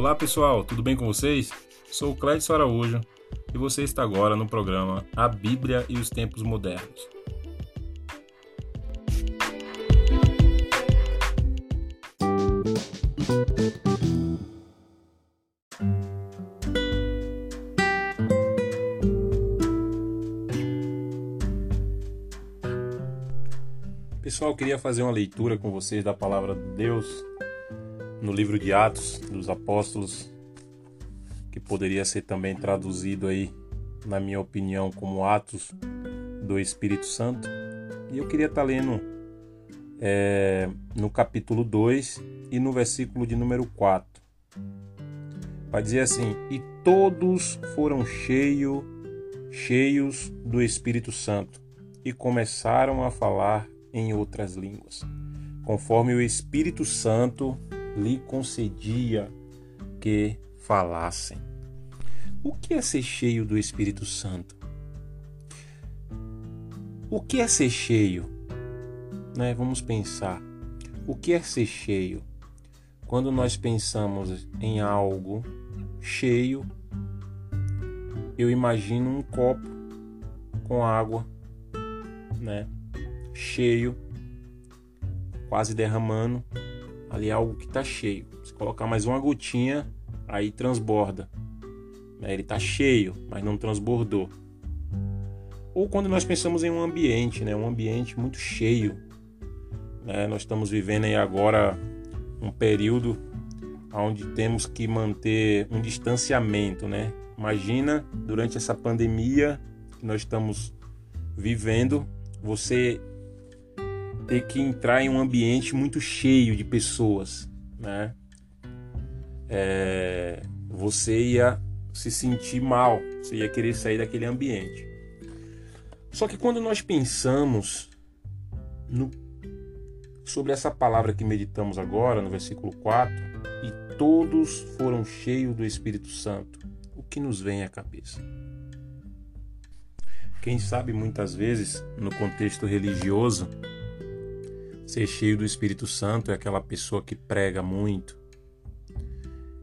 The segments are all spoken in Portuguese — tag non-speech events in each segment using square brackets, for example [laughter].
Olá pessoal, tudo bem com vocês? Sou o Clédio Araújo e você está agora no programa A Bíblia e os Tempos Modernos. Pessoal, queria fazer uma leitura com vocês da palavra de Deus no livro de Atos dos Apóstolos, que poderia ser também traduzido aí, na minha opinião, como Atos do Espírito Santo. E eu queria estar lendo é, no capítulo 2 e no versículo de número 4. Vai dizer assim: E todos foram cheio, cheios do Espírito Santo e começaram a falar em outras línguas, conforme o Espírito Santo lhe concedia que falassem. O que é ser cheio do Espírito Santo? O que é ser cheio? Né? Vamos pensar. O que é ser cheio? Quando nós pensamos em algo cheio, eu imagino um copo com água, né? Cheio, quase derramando, ali é algo que está cheio. Se colocar mais uma gotinha, aí transborda. Né? Ele está cheio, mas não transbordou. Ou quando nós pensamos em um ambiente, né? um ambiente muito cheio. Né? Nós estamos vivendo aí agora um período onde temos que manter um distanciamento. Né? Imagina durante essa pandemia que nós estamos vivendo, você ter que entrar em um ambiente muito cheio de pessoas, né? É, você ia se sentir mal, você ia querer sair daquele ambiente. Só que quando nós pensamos no, sobre essa palavra que meditamos agora, no versículo 4, e todos foram cheios do Espírito Santo, o que nos vem à cabeça? Quem sabe muitas vezes, no contexto religioso, Ser cheio do Espírito Santo é aquela pessoa que prega muito.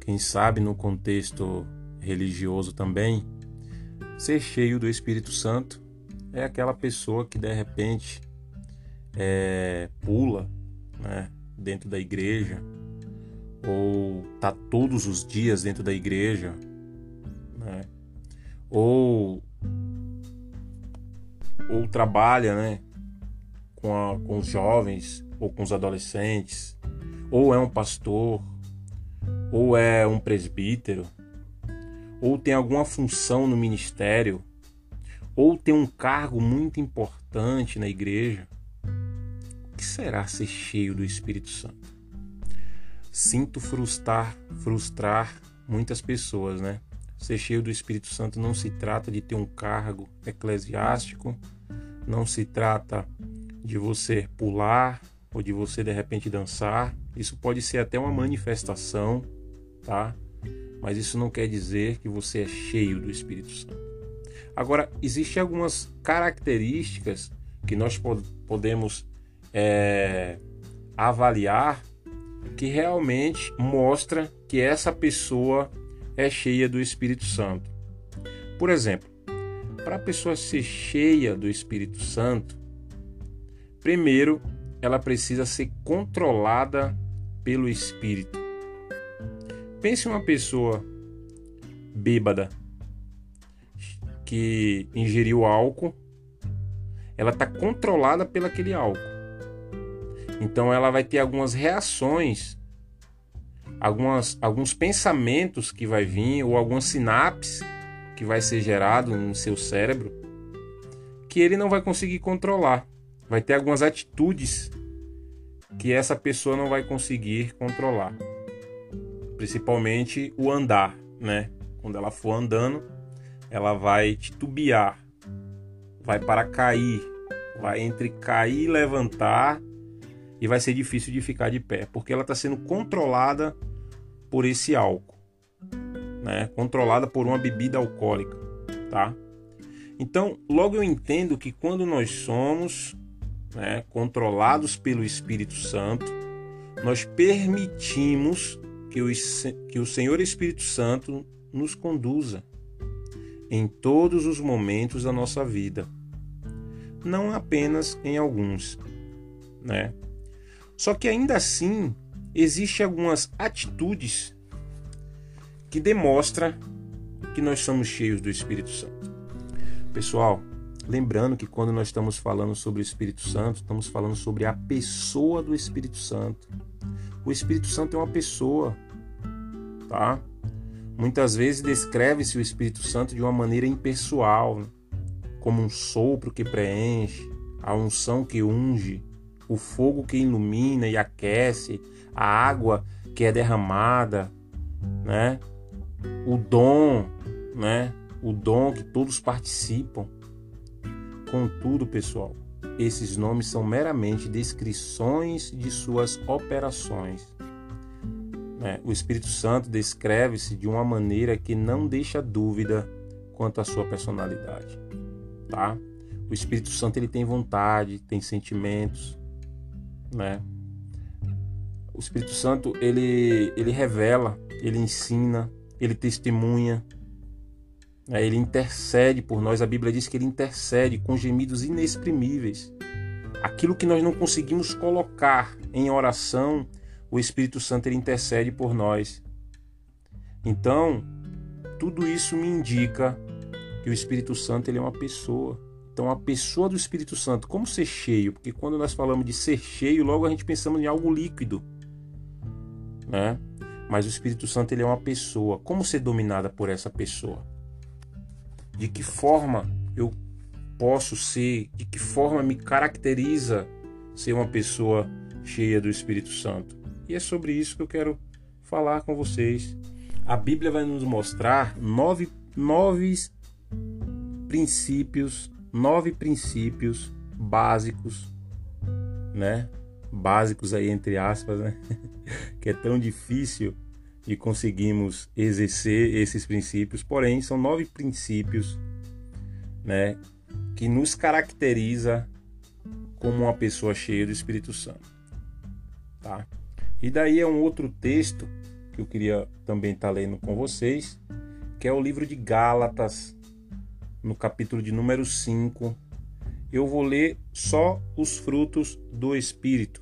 Quem sabe no contexto religioso também, ser cheio do Espírito Santo é aquela pessoa que de repente é, pula né, dentro da igreja ou tá todos os dias dentro da igreja, né, ou ou trabalha, né, com, a, com os jovens ou com os adolescentes, ou é um pastor, ou é um presbítero, ou tem alguma função no ministério, ou tem um cargo muito importante na igreja. O que será ser cheio do Espírito Santo? Sinto frustrar, frustrar muitas pessoas, né? Ser cheio do Espírito Santo não se trata de ter um cargo eclesiástico, não se trata de você pular ou de você de repente dançar. Isso pode ser até uma manifestação, tá? Mas isso não quer dizer que você é cheio do Espírito Santo. Agora, existem algumas características que nós podemos é, avaliar que realmente mostra que essa pessoa é cheia do Espírito Santo. Por exemplo, para a pessoa ser cheia do Espírito Santo, Primeiro, ela precisa ser controlada pelo espírito. Pense uma pessoa bêbada que ingeriu álcool, ela está controlada pelo aquele álcool. Então ela vai ter algumas reações, algumas, alguns pensamentos que vai vir ou algumas sinapses que vai ser gerado no seu cérebro que ele não vai conseguir controlar vai ter algumas atitudes que essa pessoa não vai conseguir controlar. Principalmente o andar, né? Quando ela for andando, ela vai titubear, vai para cair, vai entre cair e levantar e vai ser difícil de ficar de pé, porque ela está sendo controlada por esse álcool, né? Controlada por uma bebida alcoólica, tá? Então, logo eu entendo que quando nós somos né, controlados pelo Espírito Santo, nós permitimos que o, que o Senhor Espírito Santo nos conduza em todos os momentos da nossa vida, não apenas em alguns, né? Só que ainda assim existem algumas atitudes que demonstram que nós somos cheios do Espírito Santo. Pessoal, lembrando que quando nós estamos falando sobre o Espírito Santo, estamos falando sobre a pessoa do Espírito Santo. O Espírito Santo é uma pessoa, tá? Muitas vezes descreve-se o Espírito Santo de uma maneira impessoal, como um sopro que preenche, a unção que unge, o fogo que ilumina e aquece, a água que é derramada, né? O dom, né? O dom que todos participam. Contudo, pessoal, esses nomes são meramente descrições de suas operações. É, o Espírito Santo descreve-se de uma maneira que não deixa dúvida quanto à sua personalidade, tá? O Espírito Santo ele tem vontade, tem sentimentos, né? O Espírito Santo ele ele revela, ele ensina, ele testemunha? Ele intercede por nós. A Bíblia diz que ele intercede com gemidos inexprimíveis. Aquilo que nós não conseguimos colocar em oração, o Espírito Santo ele intercede por nós. Então, tudo isso me indica que o Espírito Santo ele é uma pessoa. Então, a pessoa do Espírito Santo, como ser cheio? Porque quando nós falamos de ser cheio, logo a gente pensamos em algo líquido, né? Mas o Espírito Santo ele é uma pessoa. Como ser dominada por essa pessoa? De que forma eu posso ser? De que forma me caracteriza ser uma pessoa cheia do Espírito Santo? E é sobre isso que eu quero falar com vocês. A Bíblia vai nos mostrar nove, nove princípios, nove princípios básicos, né? Básicos aí entre aspas, né? [laughs] que é tão difícil de conseguirmos exercer esses princípios, porém são nove princípios, né, que nos caracteriza como uma pessoa cheia do Espírito Santo, tá? E daí é um outro texto que eu queria também estar tá lendo com vocês, que é o livro de Gálatas, no capítulo de número 5. Eu vou ler só os frutos do Espírito,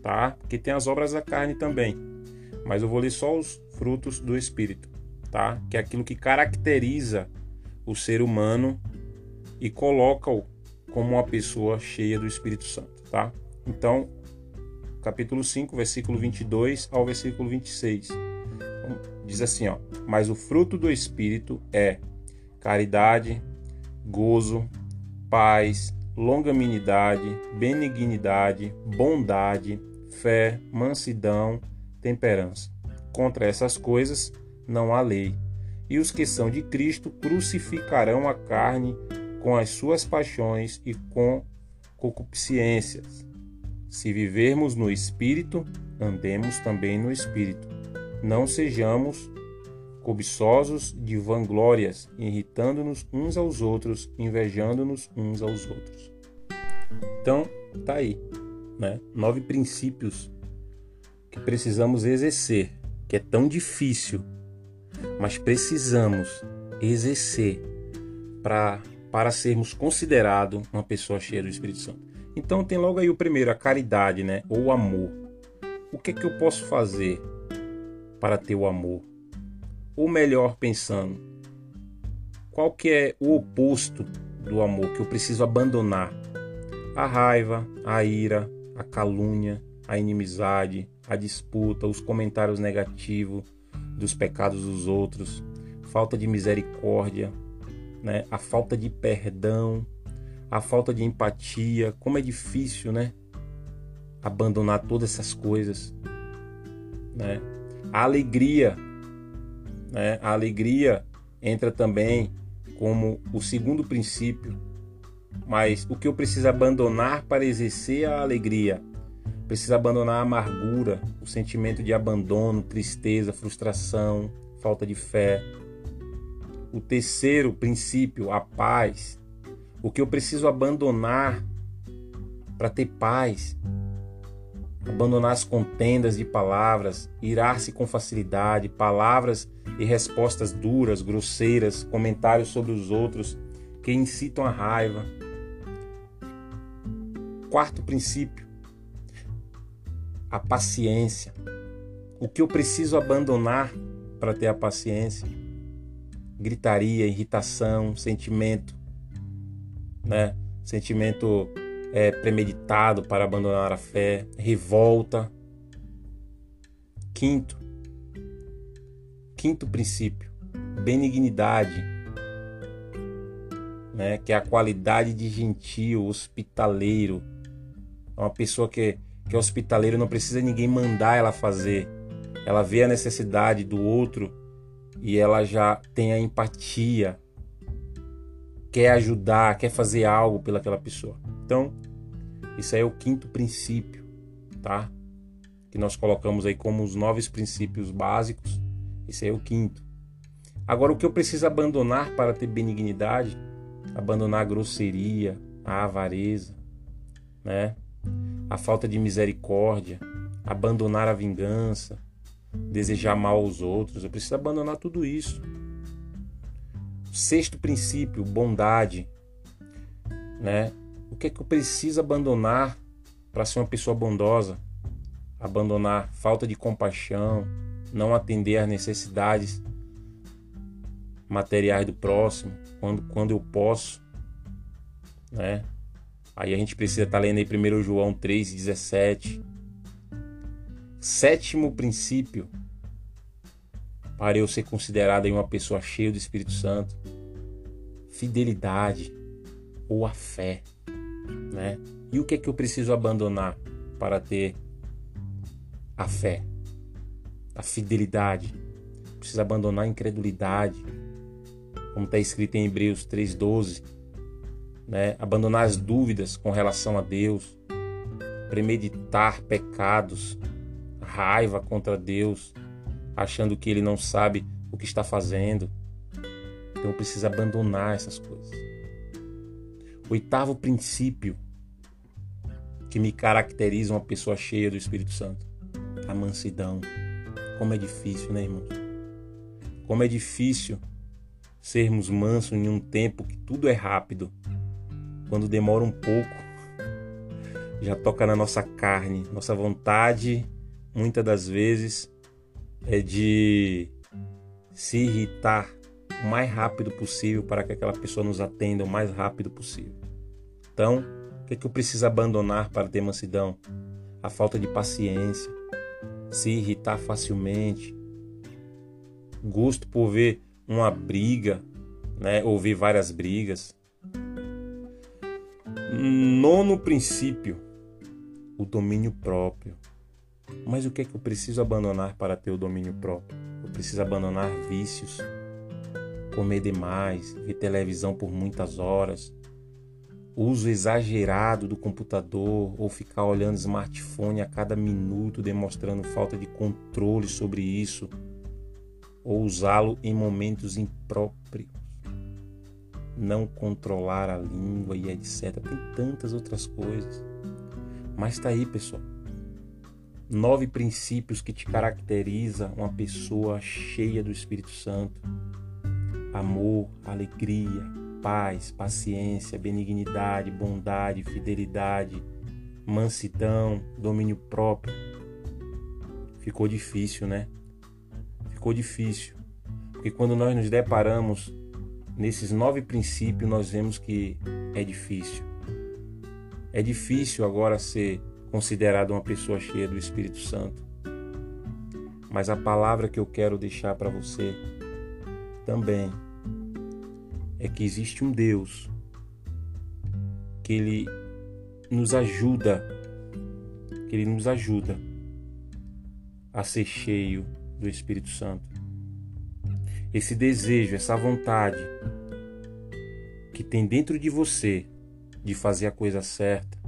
tá? Porque tem as obras da carne também. Mas eu vou ler só os frutos do Espírito, tá? Que é aquilo que caracteriza o ser humano e coloca-o como uma pessoa cheia do Espírito Santo, tá? Então, capítulo 5, versículo 22 ao versículo 26. Então, diz assim, ó: "Mas o fruto do espírito é caridade, gozo, paz, longanimidade, benignidade, bondade, fé, mansidão, temperança. Contra essas coisas não há lei. E os que são de Cristo crucificarão a carne com as suas paixões e com concupiscências. Se vivermos no Espírito, andemos também no Espírito. Não sejamos cobiçosos de vanglórias, irritando-nos uns aos outros, invejando-nos uns aos outros. Então, tá aí, né? Nove princípios que precisamos exercer, que é tão difícil, mas precisamos exercer para para sermos considerados uma pessoa cheia do Espírito Santo. Então tem logo aí o primeiro, a caridade, né? Ou o amor. O que é que eu posso fazer para ter o amor? Ou melhor, pensando, qual que é o oposto do amor que eu preciso abandonar? A raiva, a ira, a calúnia, a inimizade, a disputa, os comentários negativos dos pecados dos outros, falta de misericórdia, né? a falta de perdão, a falta de empatia, como é difícil, né? Abandonar todas essas coisas, né? A alegria, né? A alegria entra também como o segundo princípio, mas o que eu preciso abandonar para exercer a alegria? Preciso abandonar a amargura, o sentimento de abandono, tristeza, frustração, falta de fé. O terceiro princípio, a paz, o que eu preciso abandonar para ter paz, abandonar as contendas de palavras, irar-se com facilidade, palavras e respostas duras, grosseiras, comentários sobre os outros que incitam a raiva. Quarto princípio, a paciência. O que eu preciso abandonar para ter a paciência? Gritaria, irritação, sentimento, né? Sentimento é, premeditado para abandonar a fé, revolta. Quinto, quinto princípio, benignidade, né, que é a qualidade de gentil, hospitaleiro. Uma pessoa que, que é hospitaleiro, não precisa ninguém mandar ela fazer. Ela vê a necessidade do outro e ela já tem a empatia, quer ajudar, quer fazer algo pelaquela pessoa. Então, isso aí é o quinto princípio, tá? Que nós colocamos aí como os nove princípios básicos. Esse aí é o quinto. Agora, o que eu preciso abandonar para ter benignidade? Abandonar a grosseria, a avareza, né? A falta de misericórdia, abandonar a vingança, desejar mal aos outros. Eu preciso abandonar tudo isso. Sexto princípio, bondade, né? O que é que eu preciso abandonar para ser uma pessoa bondosa? Abandonar falta de compaixão, não atender às necessidades materiais do próximo quando, quando eu posso, né? Aí a gente precisa estar tá lendo aí 1 João 3,17. Sétimo princípio para eu ser considerado uma pessoa cheia do Espírito Santo: fidelidade ou a fé né? E o que é que eu preciso abandonar para ter a fé, a fidelidade? Preciso abandonar a incredulidade, como está escrito em Hebreus 3:12, né? Abandonar as dúvidas com relação a Deus, premeditar pecados, raiva contra Deus, achando que Ele não sabe o que está fazendo. Então eu preciso abandonar essas coisas. Oitavo princípio que me caracteriza uma pessoa cheia do Espírito Santo: a mansidão. Como é difícil, né, irmãos? Como é difícil sermos mansos em um tempo que tudo é rápido. Quando demora um pouco, já toca na nossa carne. Nossa vontade, muitas das vezes, é de se irritar o mais rápido possível para que aquela pessoa nos atenda o mais rápido possível. Então, o que, é que eu preciso abandonar para ter mansidão? A falta de paciência, se irritar facilmente, gosto por ver uma briga, né? ouvir várias brigas. Nono princípio, o domínio próprio. Mas o que é que eu preciso abandonar para ter o domínio próprio? Eu preciso abandonar vícios, comer demais, ver televisão por muitas horas, uso exagerado do computador ou ficar olhando smartphone a cada minuto, demonstrando falta de controle sobre isso, ou usá-lo em momentos impróprios, não controlar a língua e etc. Tem tantas outras coisas. Mas tá aí, pessoal. Nove princípios que te caracteriza uma pessoa cheia do Espírito Santo: amor, alegria, paz, paciência, benignidade, bondade, fidelidade, mansidão, domínio próprio. Ficou difícil, né? Ficou difícil. Porque quando nós nos deparamos nesses nove princípios, nós vemos que é difícil. É difícil agora ser considerado uma pessoa cheia do Espírito Santo. Mas a palavra que eu quero deixar para você também é que existe um Deus que ele nos ajuda, que ele nos ajuda a ser cheio do Espírito Santo. Esse desejo, essa vontade que tem dentro de você de fazer a coisa certa,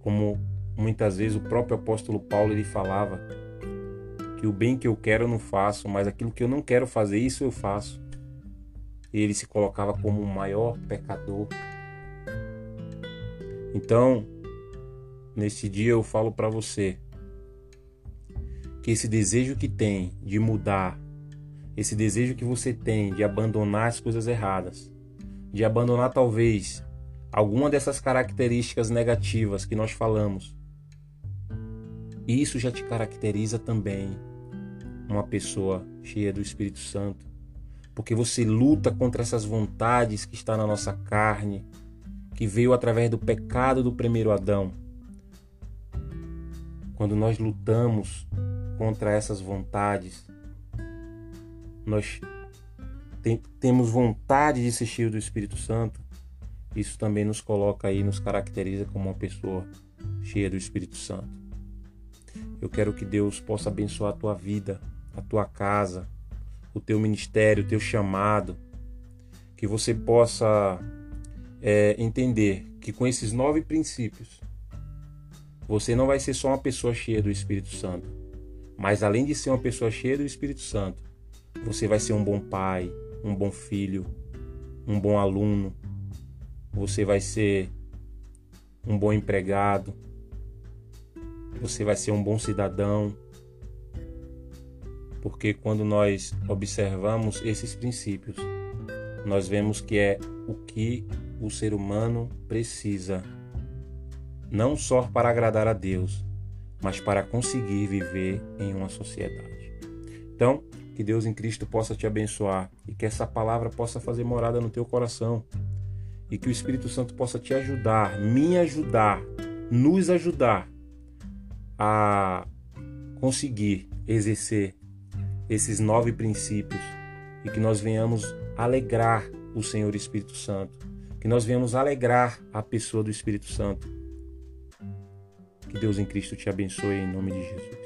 como muitas vezes o próprio apóstolo Paulo ele falava que o bem que eu quero eu não faço, mas aquilo que eu não quero fazer isso eu faço ele se colocava como o maior pecador. Então, nesse dia eu falo para você que esse desejo que tem de mudar, esse desejo que você tem de abandonar as coisas erradas, de abandonar talvez alguma dessas características negativas que nós falamos, isso já te caracteriza também uma pessoa cheia do Espírito Santo, porque você luta contra essas vontades que está na nossa carne, que veio através do pecado do primeiro Adão. Quando nós lutamos contra essas vontades, nós tem, temos vontade de ser cheio do Espírito Santo, isso também nos coloca aí, nos caracteriza como uma pessoa cheia do Espírito Santo. Eu quero que Deus possa abençoar a tua vida, a tua casa, o teu ministério, o teu chamado, que você possa é, entender que com esses nove princípios, você não vai ser só uma pessoa cheia do Espírito Santo, mas além de ser uma pessoa cheia do Espírito Santo, você vai ser um bom pai, um bom filho, um bom aluno, você vai ser um bom empregado, você vai ser um bom cidadão, porque quando nós observamos esses princípios, nós vemos que é o que o ser humano precisa, não só para agradar a Deus, mas para conseguir viver em uma sociedade. Então, que Deus em Cristo possa te abençoar e que essa palavra possa fazer morada no teu coração e que o Espírito Santo possa te ajudar, me ajudar, nos ajudar a conseguir exercer esses nove princípios e que nós venhamos alegrar o Senhor Espírito Santo, que nós venhamos alegrar a pessoa do Espírito Santo. Que Deus em Cristo te abençoe em nome de Jesus.